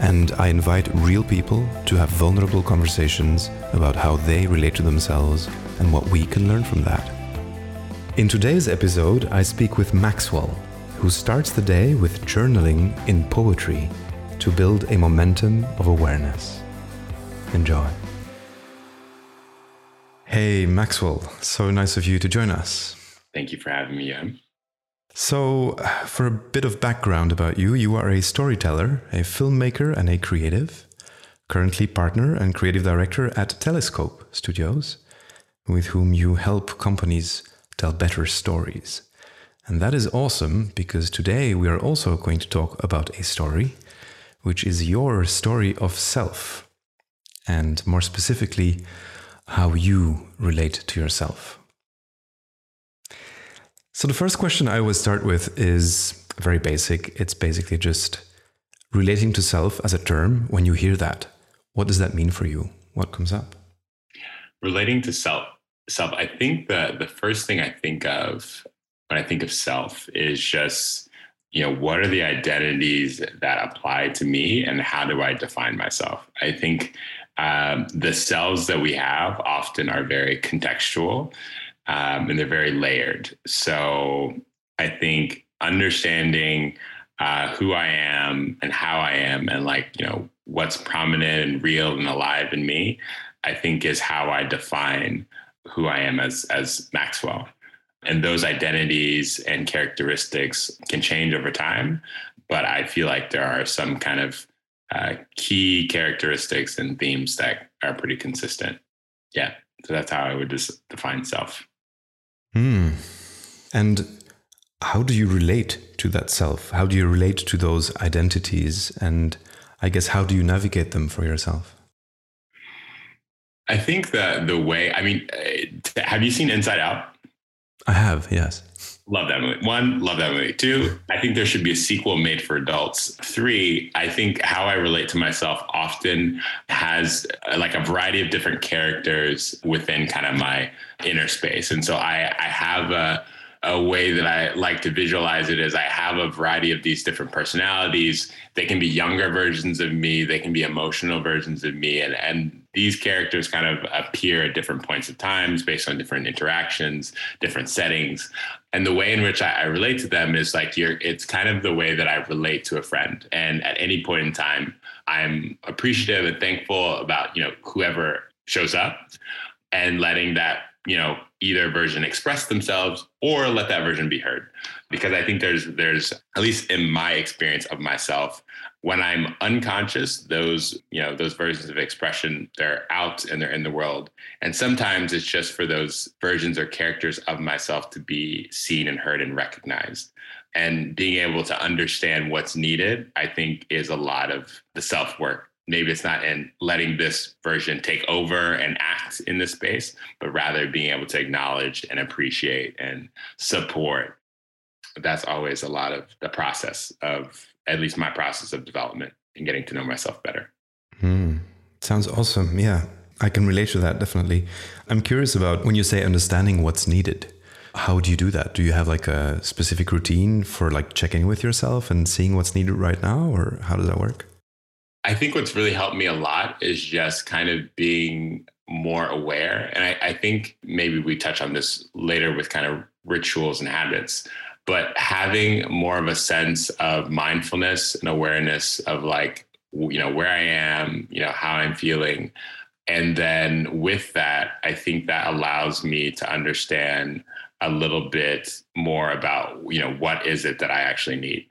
and I invite real people to have vulnerable conversations about how they relate to themselves and what we can learn from that. In today's episode, I speak with Maxwell, who starts the day with journaling in poetry to build a momentum of awareness. Enjoy. Hey, Maxwell, so nice of you to join us. Thank you for having me. So, for a bit of background about you, you are a storyteller, a filmmaker, and a creative. Currently, partner and creative director at Telescope Studios, with whom you help companies tell better stories. And that is awesome because today we are also going to talk about a story, which is your story of self, and more specifically, how you relate to yourself. So, the first question I always start with is very basic. It's basically just relating to self as a term. When you hear that, what does that mean for you? What comes up? Relating to self, self. I think that the first thing I think of when I think of self is just, you know, what are the identities that apply to me and how do I define myself? I think um, the selves that we have often are very contextual um, and they're very layered. So I think understanding uh, who I am and how I am, and like you know what's prominent and real and alive in me, I think is how I define who I am as as Maxwell. And those identities and characteristics can change over time, but I feel like there are some kind of uh, key characteristics and themes that are pretty consistent. Yeah, so that's how I would just define self. Hmm. And how do you relate to that self? How do you relate to those identities? And I guess, how do you navigate them for yourself? I think that the way, I mean, uh, have you seen Inside Out? I have, yes. Love that movie. One, love that movie. Two, I think there should be a sequel made for adults. Three, I think how I relate to myself often has uh, like a variety of different characters within kind of my inner space. And so I, I have a, a way that I like to visualize it is I have a variety of these different personalities. They can be younger versions of me, they can be emotional versions of me. And, and these characters kind of appear at different points of times based on different interactions, different settings. And the way in which I, I relate to them is like you're it's kind of the way that I relate to a friend. And at any point in time, I'm appreciative and thankful about, you know, whoever shows up and letting that you know either version express themselves or let that version be heard. Because i think there's there's at least in my experience of myself when i'm unconscious those you know those versions of expression they're out and they're in the world. And sometimes it's just for those versions or characters of myself to be seen and heard and recognized. And being able to understand what's needed i think is a lot of the self work maybe it's not in letting this version take over and act in this space, but rather being able to acknowledge and appreciate and support. That's always a lot of the process of, at least my process of development and getting to know myself better. Hmm. Sounds awesome. Yeah, I can relate to that definitely. I'm curious about when you say understanding what's needed. How do you do that? Do you have like a specific routine for like checking with yourself and seeing what's needed right now, or how does that work? I think what's really helped me a lot is just kind of being more aware. And I, I, think maybe we touch on this later with kind of rituals and habits, but having more of a sense of mindfulness and awareness of like, you know, where I am, you know, how I'm feeling. And then with that, I think that allows me to understand a little bit more about, you know, what is it that I actually need.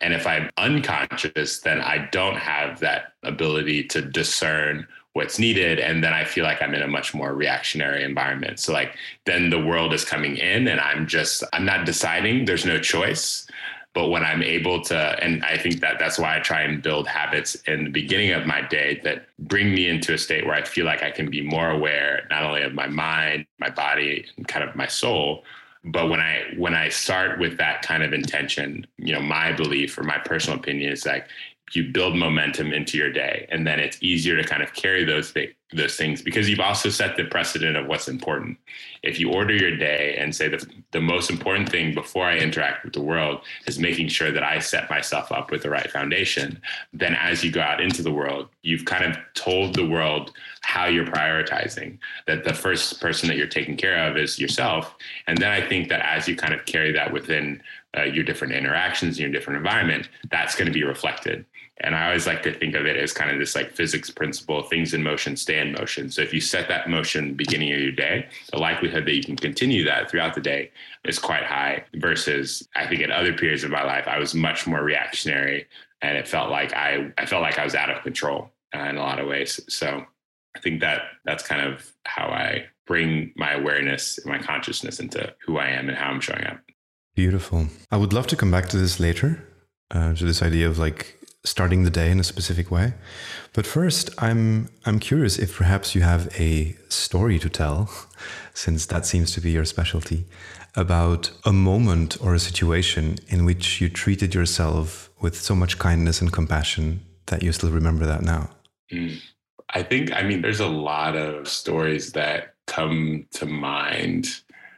And if I'm unconscious, then I don't have that ability to discern what's needed. And then I feel like I'm in a much more reactionary environment. So, like, then the world is coming in and I'm just, I'm not deciding, there's no choice. But when I'm able to, and I think that that's why I try and build habits in the beginning of my day that bring me into a state where I feel like I can be more aware, not only of my mind, my body, and kind of my soul, but when i when i start with that kind of intention you know my belief or my personal opinion is like you build momentum into your day and then it's easier to kind of carry those th- those things because you've also set the precedent of what's important. If you order your day and say that the most important thing before i interact with the world is making sure that i set myself up with the right foundation then as you go out into the world you've kind of told the world how you're prioritizing that the first person that you're taking care of is yourself and then i think that as you kind of carry that within uh, your different interactions in your different environment that's going to be reflected and I always like to think of it as kind of this like physics principle things in motion stay in motion. So if you set that motion beginning of your day, the likelihood that you can continue that throughout the day is quite high versus I think at other periods of my life, I was much more reactionary and it felt like I, I felt like I was out of control uh, in a lot of ways. So I think that that's kind of how I bring my awareness and my consciousness into who I am and how I'm showing up. Beautiful. I would love to come back to this later. Uh, to this idea of like starting the day in a specific way. But first, I'm I'm curious if perhaps you have a story to tell, since that seems to be your specialty, about a moment or a situation in which you treated yourself with so much kindness and compassion that you still remember that now. Mm. I think I mean there's a lot of stories that come to mind.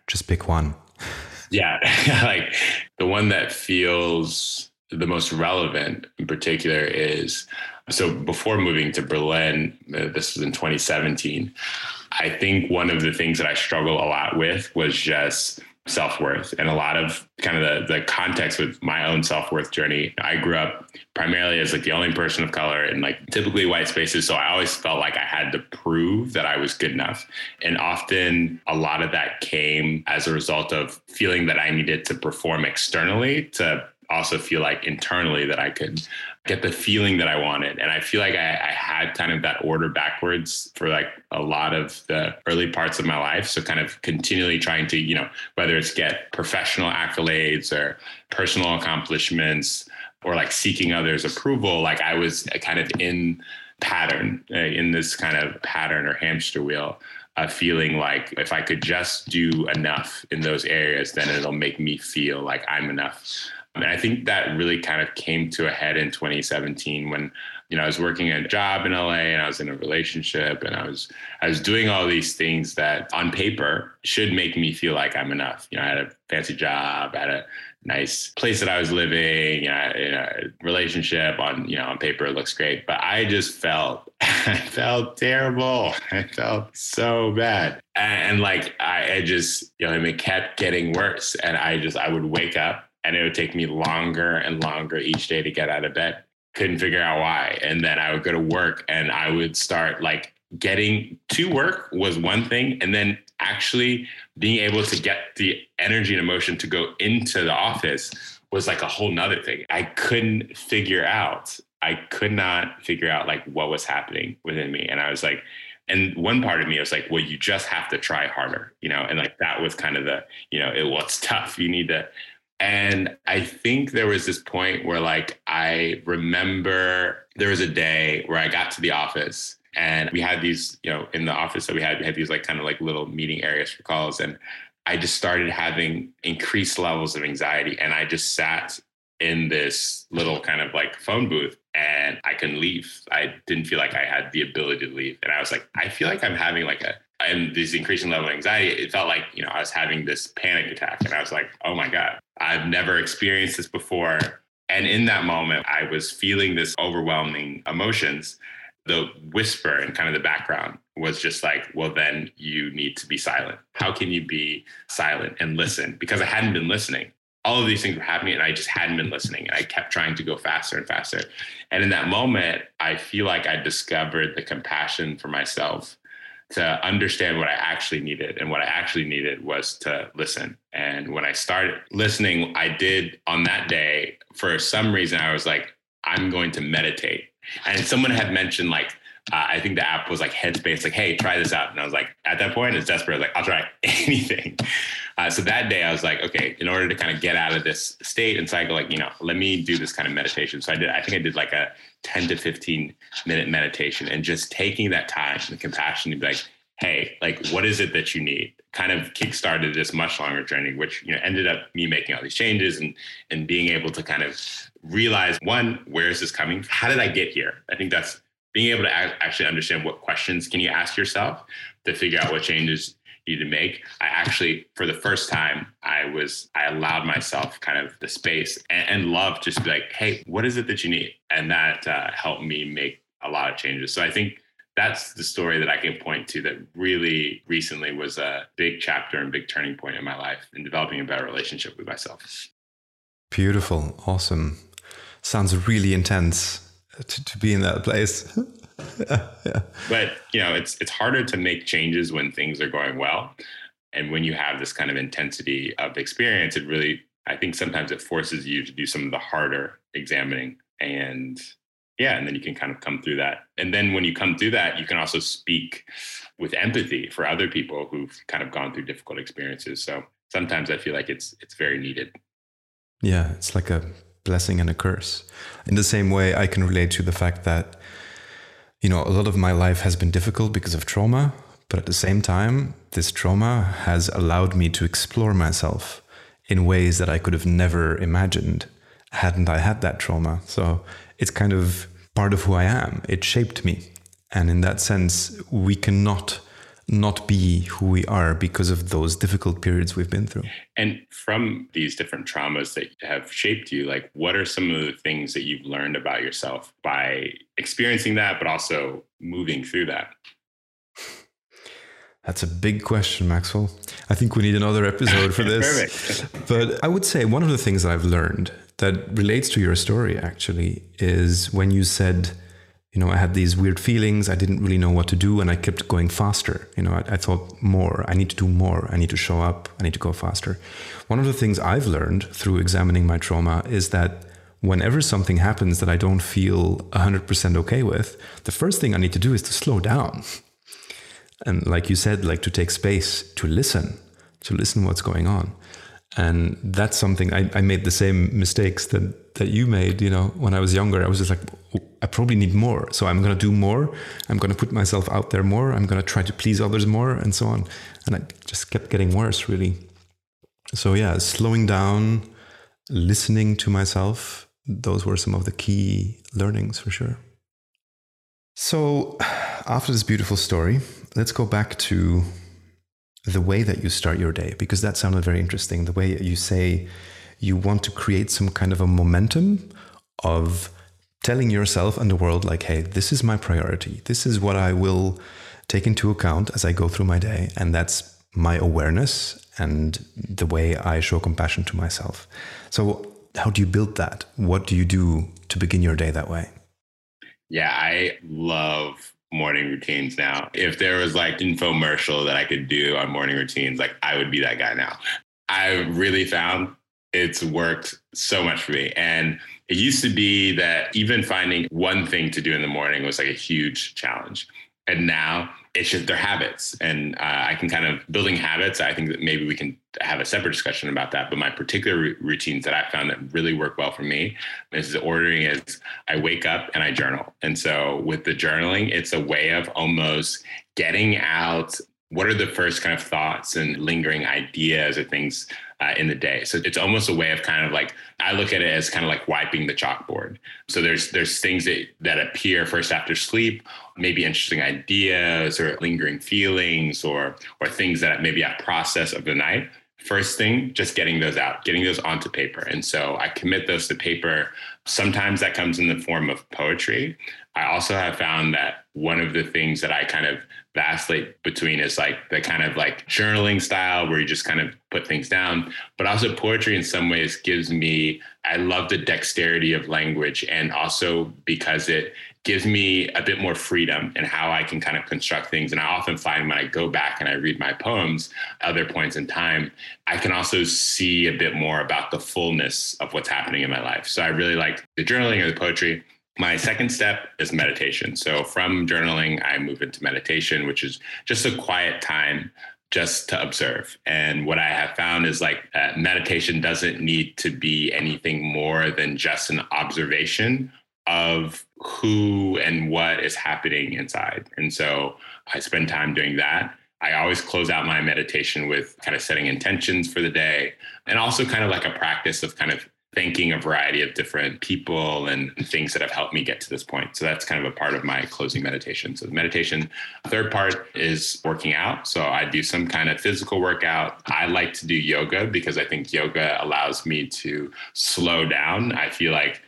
Just pick one. yeah, like the one that feels the most relevant in particular is so before moving to Berlin, uh, this was in 2017. I think one of the things that I struggle a lot with was just self worth and a lot of kind of the, the context with my own self worth journey. I grew up primarily as like the only person of color in like typically white spaces. So I always felt like I had to prove that I was good enough. And often a lot of that came as a result of feeling that I needed to perform externally to also feel like internally that I could get the feeling that I wanted. And I feel like I, I, had kind of that order backwards for like a lot of the early parts of my life. So kind of continually trying to, you know, whether it's get professional accolades or personal accomplishments or like seeking others' approval, like I was kind of in pattern, uh, in this kind of pattern or hamster wheel. Uh, feeling like if I could just do enough in those areas, then it'll make me feel like I'm enough. And I think that really kind of came to a head in 2017 when, you know, I was working a job in LA and I was in a relationship and I was I was doing all these things that on paper should make me feel like I'm enough. You know, I had a fancy job, I had a nice place that I was living, you know, in a relationship on, you know, on paper it looks great. But I just felt I felt terrible. I felt so bad. And, and like I, I just, you know, it kept getting worse. And I just I would wake up and it would take me longer and longer each day to get out of bed. Couldn't figure out why. And then I would go to work and I would start like getting to work was one thing. And then actually being able to get the energy and emotion to go into the office was like a whole nother thing. I couldn't figure out, I could not figure out like what was happening within me. And I was like, and one part of me was like, well, you just have to try harder, you know, and like that was kind of the, you know, it was tough. You need to and I think there was this point where, like, I remember there was a day where I got to the office and we had these, you know, in the office that we had, we had these like kind of like little meeting areas for calls. And I just started having increased levels of anxiety. And I just sat in this little kind of like phone booth and I couldn't leave. I didn't feel like I had the ability to leave. And I was like, I feel like I'm having like a and this increasing level of anxiety, it felt like, you know, I was having this panic attack. And I was like, oh my God, I've never experienced this before. And in that moment, I was feeling this overwhelming emotions. The whisper in kind of the background was just like, well, then you need to be silent. How can you be silent and listen? Because I hadn't been listening. All of these things were happening and I just hadn't been listening. And I kept trying to go faster and faster. And in that moment, I feel like I discovered the compassion for myself to understand what I actually needed. And what I actually needed was to listen. And when I started listening, I did on that day, for some reason, I was like, I'm going to meditate. And someone had mentioned like uh, I think the app was like Headspace, like, hey, try this out. And I was like, at that point, it's desperate. Like, I'll try anything. Uh, so that day, I was like, okay, in order to kind of get out of this state and cycle, like, you know, let me do this kind of meditation. So I did, I think I did like a 10 to 15 minute meditation and just taking that time and compassion to be like, hey, like, what is it that you need? Kind of kickstarted this much longer journey, which you know ended up me making all these changes and and being able to kind of realize one, where is this coming? How did I get here? I think that's being able to actually understand what questions can you ask yourself to figure out what changes you need to make. I actually, for the first time, I was I allowed myself kind of the space and, and love just be like, hey, what is it that you need? And that uh, helped me make a lot of changes. So I think that's the story that I can point to that really recently was a big chapter and big turning point in my life in developing a better relationship with myself. Beautiful. Awesome. Sounds really intense to, to be in that place. yeah. But you know, it's it's harder to make changes when things are going well. And when you have this kind of intensity of experience, it really I think sometimes it forces you to do some of the harder examining and yeah and then you can kind of come through that and then when you come through that you can also speak with empathy for other people who've kind of gone through difficult experiences so sometimes i feel like it's it's very needed yeah it's like a blessing and a curse in the same way i can relate to the fact that you know a lot of my life has been difficult because of trauma but at the same time this trauma has allowed me to explore myself in ways that i could have never imagined hadn't i had that trauma so it's kind of part of who I am. It shaped me. And in that sense, we cannot not be who we are because of those difficult periods we've been through. And from these different traumas that have shaped you, like what are some of the things that you've learned about yourself by experiencing that, but also moving through that? That's a big question, Maxwell. I think we need another episode for this. Perfect. But I would say one of the things that I've learned that relates to your story actually is when you said, you know, I had these weird feelings, I didn't really know what to do, and I kept going faster. You know, I, I, thought more, I need to do more, I need to show up, I need to go faster. One of the things I've learned through examining my trauma is that whenever something happens that I don't feel 100% okay with, the first thing I need to do is to slow down. And like you said, like to take space, to listen, to listen what's going on and that's something I, I made the same mistakes that that you made you know when i was younger. I was just like i probably need more. So i'm going to do more. I'm going to put myself out there more. I'm going to try to please others more and so on. And i just kept getting worse really. So yeah slowing down listening to myself those were some of the key learnings for sure. So after this beautiful story let's go back to the way that you start your day, because that sounded very interesting. The way you say you want to create some kind of a momentum of telling yourself and the world, like, hey, this is my priority. This is what I will take into account as I go through my day. And that's my awareness and the way I show compassion to myself. So, how do you build that? What do you do to begin your day that way? Yeah, I love morning routines now. If there was like infomercial that I could do on morning routines, like I would be that guy now. I really found it's worked so much for me. And it used to be that even finding one thing to do in the morning was like a huge challenge. And now it's just their habits. And uh, I can kind of building habits. I think that maybe we can have a separate discussion about that. But my particular r- routines that I found that really work well for me is ordering is I wake up and I journal. And so with the journaling, it's a way of almost getting out what are the first kind of thoughts and lingering ideas or things uh, in the day. So it's almost a way of kind of like I look at it as kind of like wiping the chalkboard. So there's there's things that that appear first after sleep, maybe interesting ideas or lingering feelings or or things that maybe I process of the night. First thing, just getting those out, getting those onto paper. And so I commit those to paper. Sometimes that comes in the form of poetry. I also have found that one of the things that I kind of vacillate between is like the kind of like journaling style where you just kind of put things down, but also poetry in some ways gives me, I love the dexterity of language and also because it gives me a bit more freedom in how I can kind of construct things. And I often find when I go back and I read my poems, other points in time, I can also see a bit more about the fullness of what's happening in my life. So I really like the journaling or the poetry. My second step is meditation. So from journaling, I move into meditation, which is just a quiet time just to observe. And what I have found is like uh, meditation doesn't need to be anything more than just an observation of who and what is happening inside. And so I spend time doing that. I always close out my meditation with kind of setting intentions for the day and also kind of like a practice of kind of thanking a variety of different people and things that have helped me get to this point. So that's kind of a part of my closing meditation. So the meditation third part is working out. So I do some kind of physical workout. I like to do yoga because I think yoga allows me to slow down. I feel like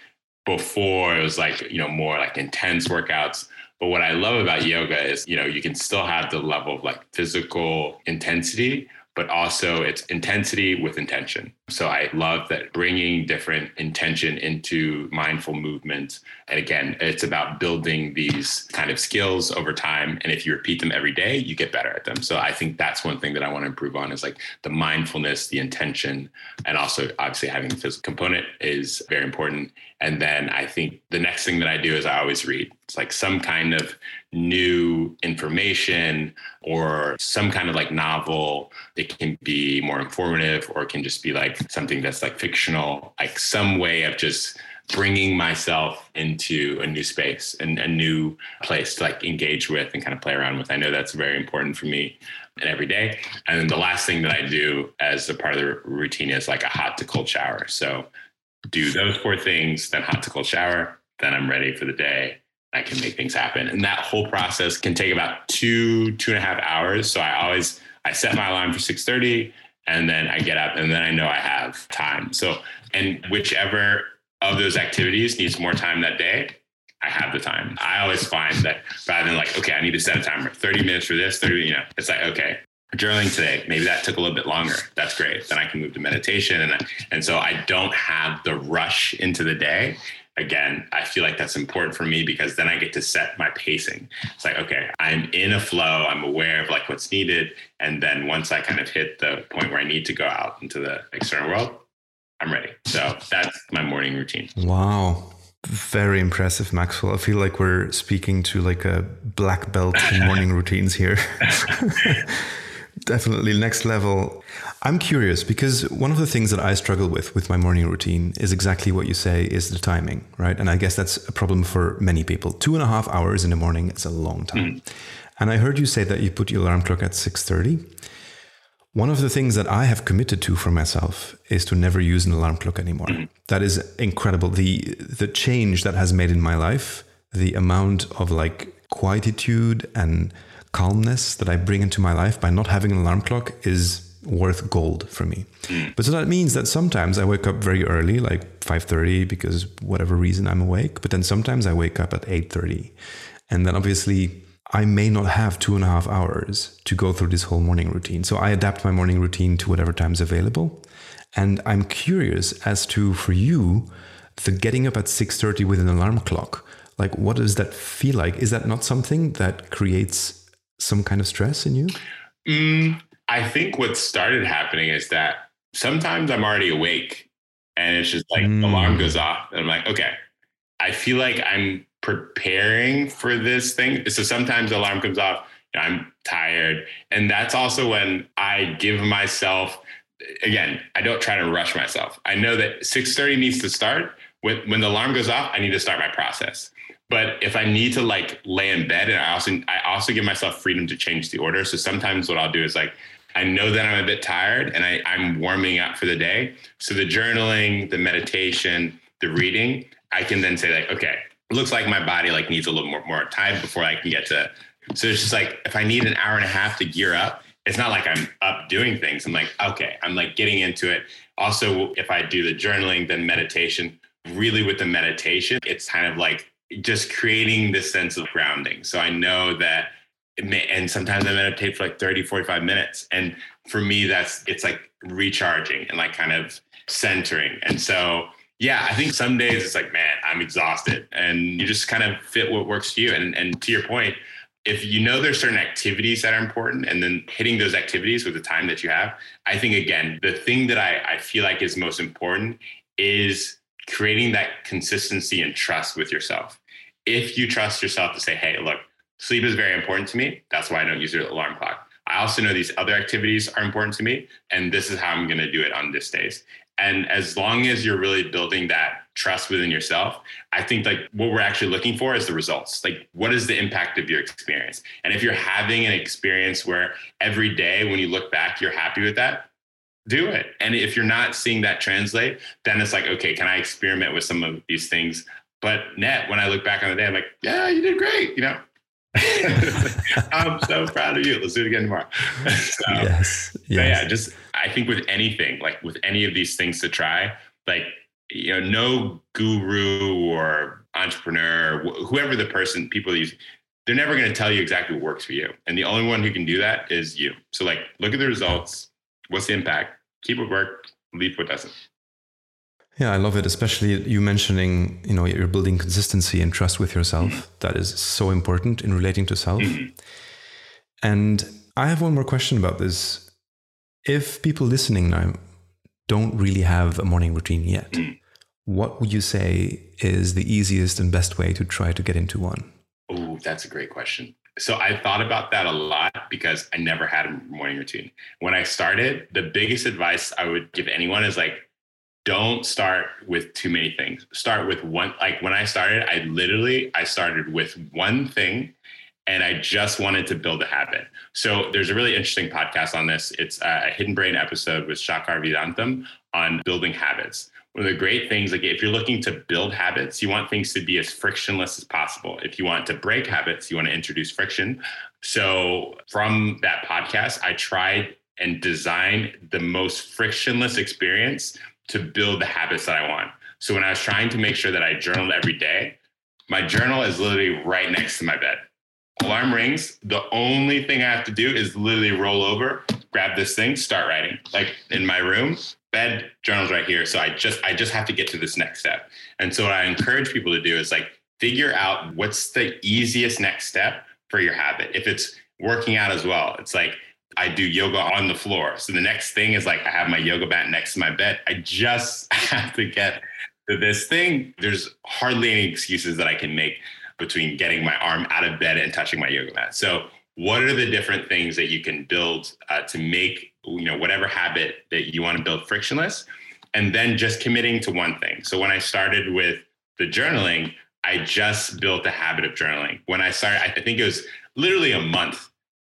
before it was like, you know, more like intense workouts. But what I love about yoga is, you know, you can still have the level of like physical intensity, but also it's intensity with intention. So I love that bringing different intention into mindful movement. And again, it's about building these kind of skills over time. And if you repeat them every day, you get better at them. So I think that's one thing that I want to improve on is like the mindfulness, the intention, and also obviously having the physical component is very important. And then I think the next thing that I do is I always read. It's like some kind of new information or some kind of like novel. It can be more informative or it can just be like something that's like fictional, like some way of just bringing myself into a new space and a new place to like engage with and kind of play around with. I know that's very important for me and every day. And then the last thing that I do as a part of the routine is like a hot to cold shower. So do those four things, then hot to cold shower, then I'm ready for the day. I can make things happen. And that whole process can take about two, two and a half hours. So I always I set my alarm for 6:30 and then I get up and then I know I have time. So and whichever of those activities needs more time that day, I have the time. I always find that rather than like, okay, I need to set a timer, 30 minutes for this, 30, you know, it's like, okay, journaling today, maybe that took a little bit longer. That's great. Then I can move to meditation. And, and so I don't have the rush into the day again, I feel like that's important for me because then I get to set my pacing. It's like, okay, I'm in a flow, I'm aware of like what's needed. And then once I kind of hit the point where I need to go out into the external world, I'm ready. So that's my morning routine. Wow. Very impressive, Maxwell. I feel like we're speaking to like a black belt in morning routines here. Definitely next level. I'm curious because one of the things that I struggle with with my morning routine is exactly what you say is the timing, right? And I guess that's a problem for many people. Two and a half hours in the morning, it's a long time. Mm. And I heard you say that you put your alarm clock at 6:30. One of the things that I have committed to for myself is to never use an alarm clock anymore. Mm. That is incredible. The the change that has made in my life, the amount of like quietude and calmness that I bring into my life by not having an alarm clock is worth gold for me. Mm. But so that means that sometimes I wake up very early, like 5:30 because whatever reason I'm awake, but then sometimes I wake up at 8:30. And then obviously I may not have two and a half hours to go through this whole morning routine. So I adapt my morning routine to whatever time's available. And I'm curious as to for you, the getting up at 6:30 with an alarm clock, like what does that feel like? Is that not something that creates some kind of stress in you? Mm, I think what started happening is that sometimes I'm already awake and it's just like mm. alarm goes off and I'm like, okay, I feel like I'm preparing for this thing. So sometimes the alarm comes off, I'm tired. And that's also when I give myself again, I don't try to rush myself. I know that 6:30 needs to start. When when the alarm goes off, I need to start my process. But if I need to like lay in bed, and I also I also give myself freedom to change the order. So sometimes what I'll do is like I know that I'm a bit tired and I, I'm warming up for the day. So the journaling, the meditation, the reading, I can then say like, okay, it looks like my body like needs a little more more time before I can get to. So it's just like if I need an hour and a half to gear up, it's not like I'm up doing things. I'm like, okay, I'm like getting into it. Also, if I do the journaling, then meditation, really with the meditation, it's kind of like just creating this sense of grounding. So I know that may, and sometimes I meditate for like 30, 45 minutes. And for me, that's, it's like recharging and like kind of centering. And so, yeah, I think some days it's like, man, I'm exhausted and you just kind of fit what works for you. And, and to your point, if you know there's certain activities that are important and then hitting those activities with the time that you have, I think again, the thing that I, I feel like is most important is creating that consistency and trust with yourself. If you trust yourself to say, hey, look, sleep is very important to me. That's why I don't use your alarm clock. I also know these other activities are important to me, and this is how I'm going to do it on this days. And as long as you're really building that trust within yourself, I think like what we're actually looking for is the results. Like, what is the impact of your experience? And if you're having an experience where every day when you look back, you're happy with that, do it. And if you're not seeing that translate, then it's like, okay, can I experiment with some of these things? But net, when I look back on the day, I'm like, yeah, you did great. You know, I'm so proud of you. Let's do it again tomorrow. so, yes. yes. yeah, just I think with anything, like with any of these things to try, like you know, no guru or entrepreneur, whoever the person, people use, they're never going to tell you exactly what works for you. And the only one who can do that is you. So like, look at the results. What's the impact? Keep what work, leave what doesn't. Yeah, I love it, especially you mentioning, you know, you're building consistency and trust with yourself. Mm-hmm. That is so important in relating to self. Mm-hmm. And I have one more question about this. If people listening now don't really have a morning routine yet, mm-hmm. what would you say is the easiest and best way to try to get into one? Oh, that's a great question. So I thought about that a lot because I never had a morning routine. When I started, the biggest advice I would give anyone is like, don't start with too many things. Start with one. Like when I started, I literally I started with one thing, and I just wanted to build a habit. So there's a really interesting podcast on this. It's a Hidden Brain episode with Shankar Vedantam on building habits. One of the great things, like if you're looking to build habits, you want things to be as frictionless as possible. If you want to break habits, you want to introduce friction. So from that podcast, I tried and designed the most frictionless experience to build the habits that I want. So when I was trying to make sure that I journaled every day, my journal is literally right next to my bed. Alarm rings. The only thing I have to do is literally roll over, grab this thing, start writing. Like in my room, bed, journal's right here. So I just I just have to get to this next step. And so what I encourage people to do is like figure out what's the easiest next step for your habit. If it's working out as well, it's like I do yoga on the floor. So the next thing is like I have my yoga mat next to my bed. I just have to get to this thing. There's hardly any excuses that I can make between getting my arm out of bed and touching my yoga mat. So what are the different things that you can build uh, to make you know whatever habit that you want to build frictionless and then just committing to one thing. So when I started with the journaling, I just built a habit of journaling. When I started, I think it was literally a month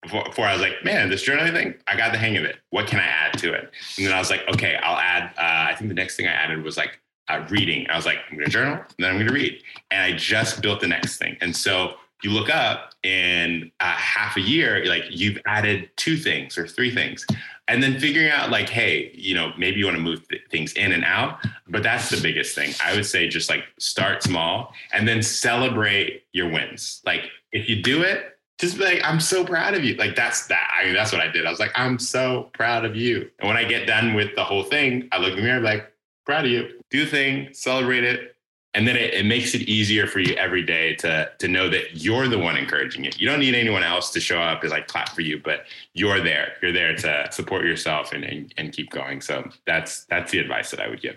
before, before, I was like, man, this journaling thing, I got the hang of it. What can I add to it? And then I was like, okay, I'll add. Uh, I think the next thing I added was like uh, reading. I was like, I'm to journal, and then I'm to read. And I just built the next thing. And so you look up in uh, half a year, like you've added two things or three things. And then figuring out, like, hey, you know, maybe you want to move th- things in and out. But that's the biggest thing. I would say just like start small and then celebrate your wins. Like, if you do it, just be like, I'm so proud of you. Like that's that. I mean, that's what I did. I was like, I'm so proud of you. And when I get done with the whole thing, I look in the mirror, like, proud of you. Do the thing, celebrate it. And then it, it makes it easier for you every day to to know that you're the one encouraging it. You don't need anyone else to show up and like clap for you, but you're there. You're there to support yourself and, and, and keep going. So that's that's the advice that I would give.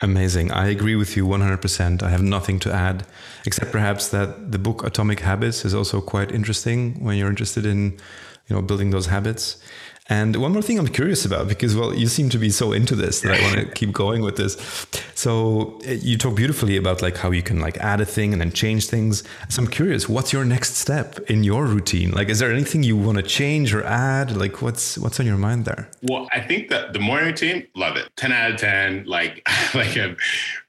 Amazing. I agree with you 100%. I have nothing to add, except perhaps that the book Atomic Habits is also quite interesting when you're interested in, you know, building those habits. And one more thing I'm curious about because, well, you seem to be so into this that I want to keep going with this. So eh, you talk beautifully about like how you can like add a thing and then change things. So I'm curious, what's your next step in your routine? Like, is there anything you want to change or add? Like, what's what's on your mind there? Well, I think that the morning routine, love it, ten out of ten. Like, like I'm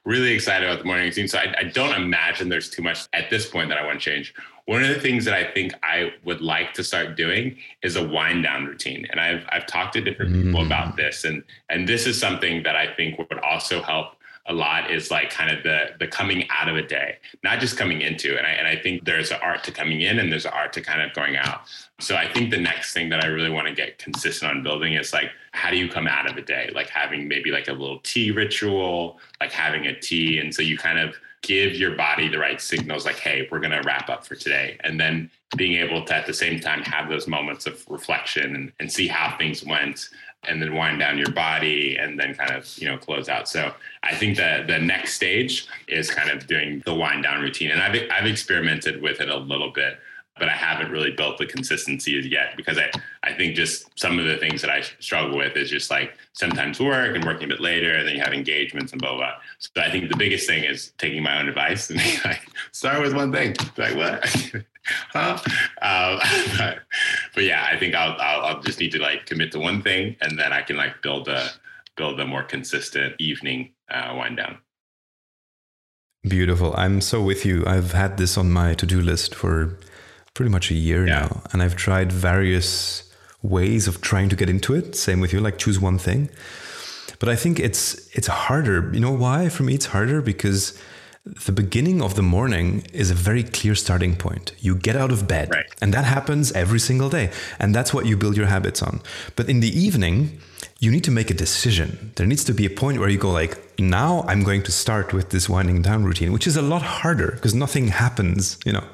really excited about the morning routine. So I, I don't imagine there's too much at this point that I want to change one of the things that I think I would like to start doing is a wind down routine. And I've I've talked to different mm. people about this. And and this is something that I think would also help a lot is like kind of the the coming out of a day, not just coming into. And I and I think there's an art to coming in and there's an art to kind of going out. So I think the next thing that I really want to get consistent on building is like how do you come out of a day? Like having maybe like a little tea ritual, like having a tea. And so you kind of give your body the right signals like hey we're going to wrap up for today. And then being able to at the same time have those moments of reflection and, and see how things went and then wind down your body and then kind of you know close out. So i think that the next stage is kind of doing the wind down routine. And i've, I've experimented with it a little bit but I haven't really built the consistency as yet because I, I think just some of the things that I struggle with is just like sometimes work and working a bit later and then you have engagements and blah, blah. So I think the biggest thing is taking my own advice and like start with one thing. Like what? huh? Um, but, but, yeah, I think I'll, I'll, I'll just need to like commit to one thing and then I can like build a, build a more consistent evening uh, wind down. Beautiful. I'm so with you. I've had this on my to-do list for pretty much a year yeah. now, and I've tried various ways of trying to get into it. Same with you, like choose one thing. But I think it's it's harder. You know why? For me, it's harder because the beginning of the morning is a very clear starting point. You get out of bed, right. and that happens every single day, and that's what you build your habits on. But in the evening, you need to make a decision. There needs to be a point where you go like, now I'm going to start with this winding down routine, which is a lot harder because nothing happens, you know.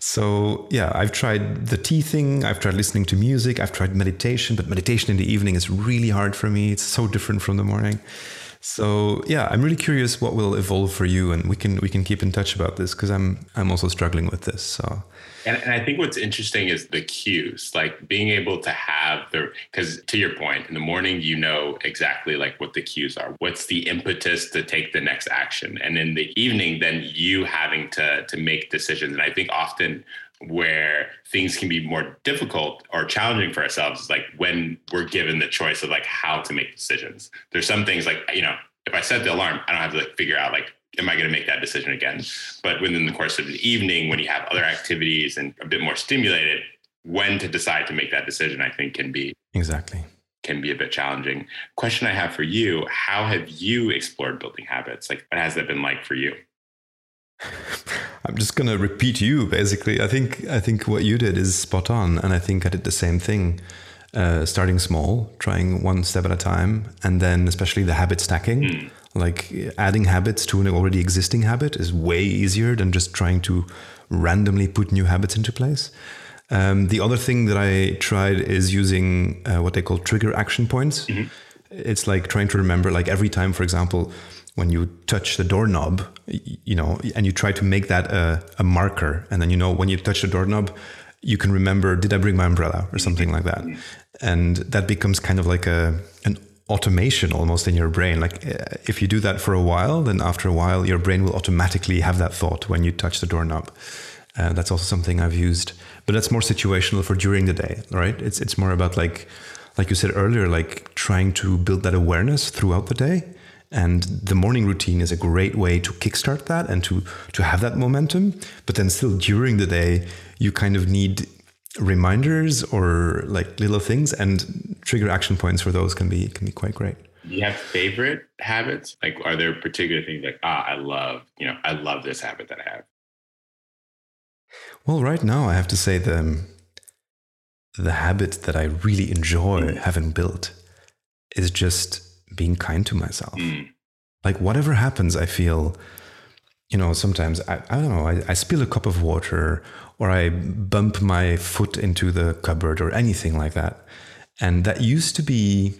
So yeah, I've tried the tea thing. I've tried listening to music. I've tried meditation, but meditation in the evening is really hard for me. It's so different from the morning. So yeah, I'm really curious what will evolve for you, and we can we can keep in touch about this because I'm I'm also struggling with this. So and, and, I think what's interesting is the cues, like being able to have the, because to your point, in the morning, you know exactly like what the cues are. What's the impetus to take the next action? And in the evening, then you having to, to make decisions. And I think often where things can be more difficult or challenging for ourselves is like when we're given the choice of like how to make decisions. There's some things like, you know, if I set the alarm, I don't have to like figure out like am I going to make that decision again? But within the course of the evening, when you have other activities and a bit more stimulated, when to decide to make that decision, I think can be exactly can be a bit challenging. Question I have for you: How have you explored building habits? Like, what has that been like for you? I'm just gonna repeat you basically. I think I think what you did is spot on, and I think I did the same thing. Uh, starting small, trying one step at a time, and then especially the habit stacking. Mm like adding habits to an already existing habit is way easier than just trying to randomly put new habits into place. Um, the other thing that I tried is using uh, what they call trigger action points. Mm-hmm. It's like trying to remember, like every time, for example, when you touch the doorknob, you know, and you try to make that a, a marker, and then you know when you touch the doorknob, you can remember, did I bring my umbrella or something like that, and that becomes kind of like a an automation almost in your brain. Like uh, if you do that for a while, then after a while, your brain will automatically have that thought when you touch the doorknob. Uh, that's also something I've used, but that's more situational for during the day, right? It's it's more about like, like you said earlier, like trying to build that awareness throughout the day. And the morning routine is a great way to kickstart that and to to have that momentum. But then still during the day, you kind of need reminders or like little things and trigger action points for those can be can be quite great do you have favorite habits like are there particular things like ah i love you know i love this habit that i have well right now i have to say the the habit that i really enjoy mm. having built is just being kind to myself mm. like whatever happens i feel you know sometimes i, I don't know I, I spill a cup of water or I bump my foot into the cupboard or anything like that. And that used to be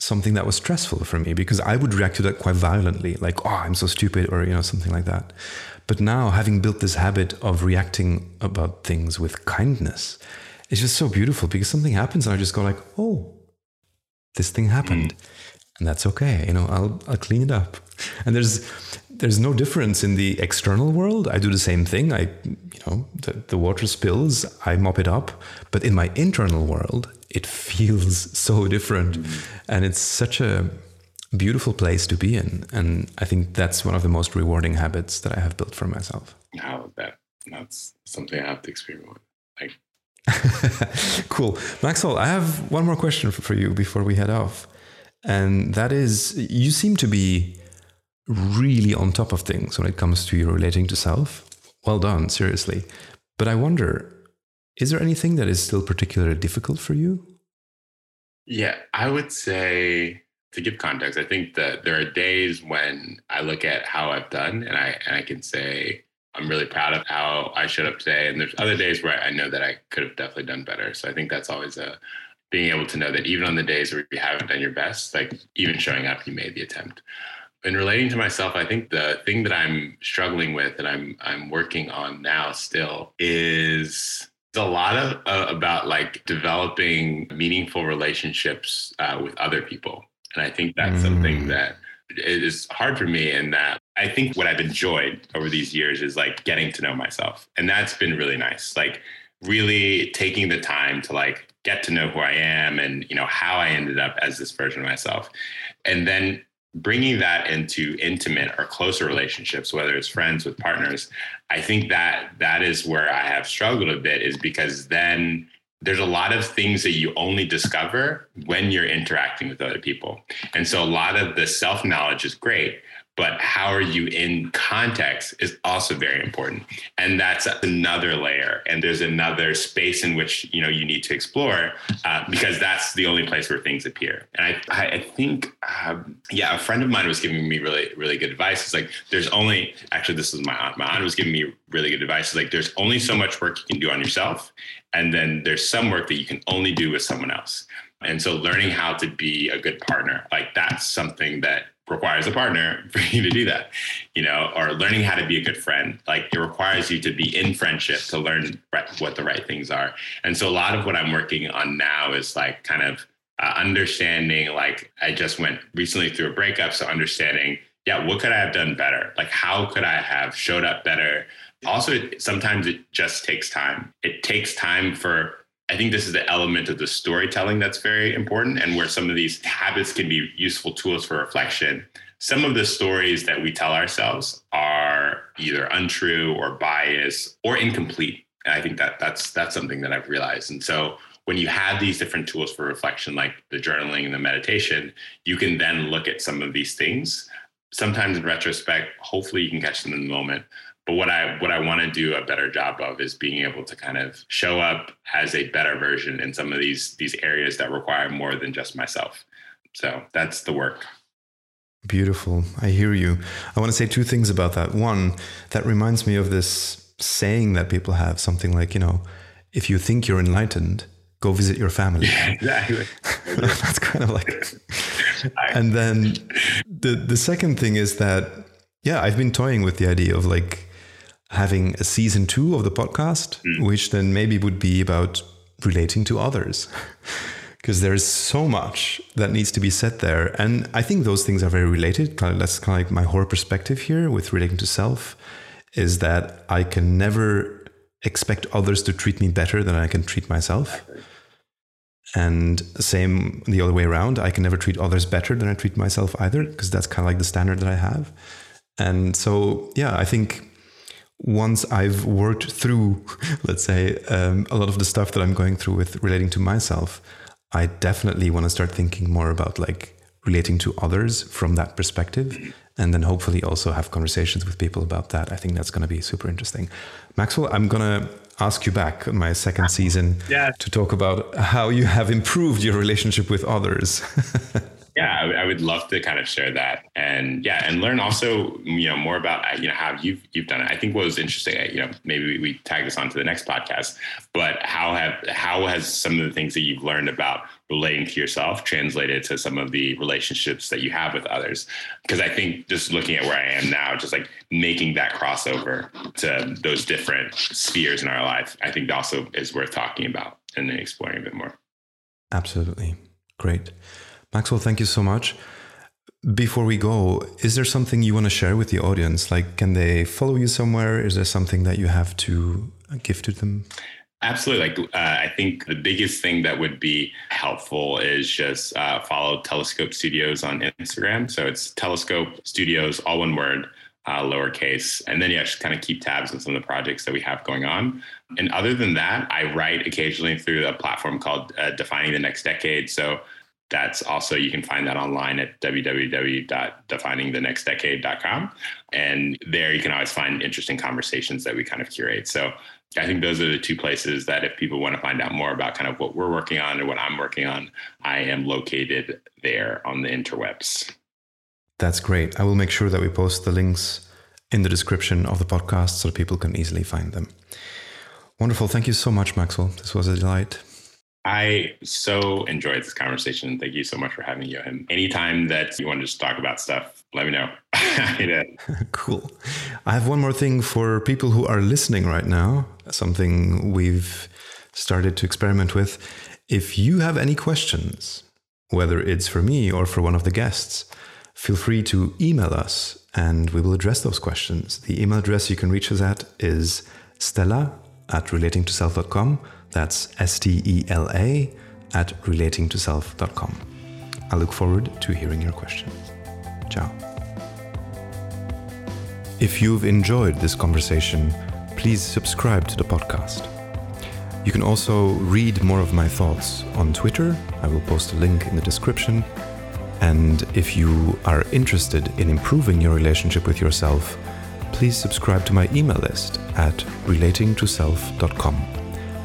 something that was stressful for me because I would react to that quite violently, like, oh, I'm so stupid, or, you know, something like that. But now, having built this habit of reacting about things with kindness, it's just so beautiful because something happens and I just go like, oh, this thing happened. Mm. And that's okay. You know, I'll, I'll clean it up. And there's, there's no difference in the external world. I do the same thing. I, you know, the, the water spills, I mop it up. But in my internal world, it feels so different. Mm. And it's such a beautiful place to be in. And I think that's one of the most rewarding habits that I have built for myself. How that that's something I have to experiment with. Like cool. Maxwell, I have one more question for you before we head off. And that is you seem to be really on top of things when it comes to you relating to self. Well done, seriously. But I wonder, is there anything that is still particularly difficult for you? Yeah, I would say to give context, I think that there are days when I look at how I've done and I and I can say I'm really proud of how I showed up today. And there's other days where I know that I could have definitely done better. So I think that's always a being able to know that even on the days where you haven't done your best, like even showing up, you made the attempt. In relating to myself, I think the thing that I'm struggling with and I'm I'm working on now still is a lot of uh, about like developing meaningful relationships uh, with other people, and I think that's mm. something that is hard for me. And that I think what I've enjoyed over these years is like getting to know myself, and that's been really nice. Like really taking the time to like get to know who I am and you know how I ended up as this version of myself, and then bringing that into intimate or closer relationships whether it's friends with partners i think that that is where i have struggled a bit is because then there's a lot of things that you only discover when you're interacting with other people. And so a lot of the self knowledge is great but how are you in context is also very important. And that's another layer and there's another space in which you know you need to explore uh, because that's the only place where things appear. And i i think um, yeah a friend of mine was giving me really really good advice. It's like there's only actually this is my aunt. My aunt was giving me really good advice. It's like there's only so much work you can do on yourself and then there's some work that you can only do with someone else. And so learning how to be a good partner like that's something that requires a partner for you to do that, you know, or learning how to be a good friend. Like it requires you to be in friendship to learn what the right things are. And so a lot of what I'm working on now is like kind of uh, understanding, like I just went recently through a breakup. So understanding, yeah, what could I have done better? Like how could I have showed up better? Also, sometimes it just takes time. It takes time for I think this is the element of the storytelling that's very important and where some of these habits can be useful tools for reflection. Some of the stories that we tell ourselves are either untrue or biased or incomplete. And I think that that's that's something that I've realized. And so when you have these different tools for reflection, like the journaling and the meditation, you can then look at some of these things. Sometimes in retrospect, hopefully you can catch them in the moment but what I what I want to do a better job of is being able to kind of show up as a better version in some of these these areas that require more than just myself. So that's the work. Beautiful. I hear you. I want to say two things about that. One, that reminds me of this saying that people have something like, you know, if you think you're enlightened, go visit your family. Yeah, exactly. That's kind of like. and then the the second thing is that yeah, I've been toying with the idea of like having a season two of the podcast, mm. which then maybe would be about relating to others. Because there is so much that needs to be said there. And I think those things are very related. That's kind of like my whole perspective here with relating to self is that I can never expect others to treat me better than I can treat myself. And same the other way around. I can never treat others better than I treat myself either, because that's kind of like the standard that I have. And so, yeah, I think once I've worked through, let's say, um, a lot of the stuff that I'm going through with relating to myself, I definitely want to start thinking more about like relating to others from that perspective. And then hopefully also have conversations with people about that. I think that's going to be super interesting. Maxwell, I'm going to ask you back on my second season to talk about how you have improved your relationship with others. yeah, I, would love to kind of share that, and yeah, and learn also, you know, more about uh, you know how you've you've done it. I think what was interesting, uh, you know, maybe we, we tag this on to the next podcast, but how have how has some of the things that you've learned about relating to yourself translated to some of the relationships that you have with others? Because I think just looking at where I am now, just like making that crossover to those different spheres in our life, I think also is worth talking about and then exploring a bit more. Absolutely, great. Maxwell, thank you so much. Before we go, is there something you want to share with the audience? Like, can they follow you somewhere? Is there something that you have to give to them? Absolutely. Like, uh, I think the biggest thing that would be helpful is just uh, follow Telescope Studios on Instagram. So it's Telescope Studios, all one word, uh, lowercase. And then, yeah, just kind of keep tabs on some of the projects that we have going on. And other than that, I write occasionally through a platform called uh, Defining the Next Decade. So that's also you can find that online at www.definingthenextdecade.com and there you can always find interesting conversations that we kind of curate so I think those are the two places that if people want to find out more about kind of what we're working on and what I'm working on, I am located there on the interwebs. That's great. I will make sure that we post the links in the description of the podcast so people can easily find them. Wonderful. Thank you so much, Maxwell. This was a delight. I so enjoyed this conversation. Thank you so much for having me, Joachim. Anytime that you want to just talk about stuff, let me know. cool. I have one more thing for people who are listening right now, something we've started to experiment with. If you have any questions, whether it's for me or for one of the guests, feel free to email us and we will address those questions. The email address you can reach us at is stella at relatingtoself.com. That's S T E L A at relatingtoself.com. I look forward to hearing your questions. Ciao. If you've enjoyed this conversation, please subscribe to the podcast. You can also read more of my thoughts on Twitter. I will post a link in the description. And if you are interested in improving your relationship with yourself, please subscribe to my email list at relatingtoself.com.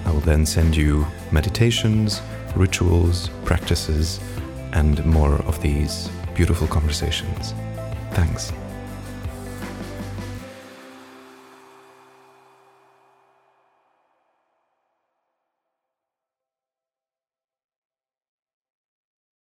I will then send you meditations, rituals, practices, and more of these beautiful conversations. Thanks.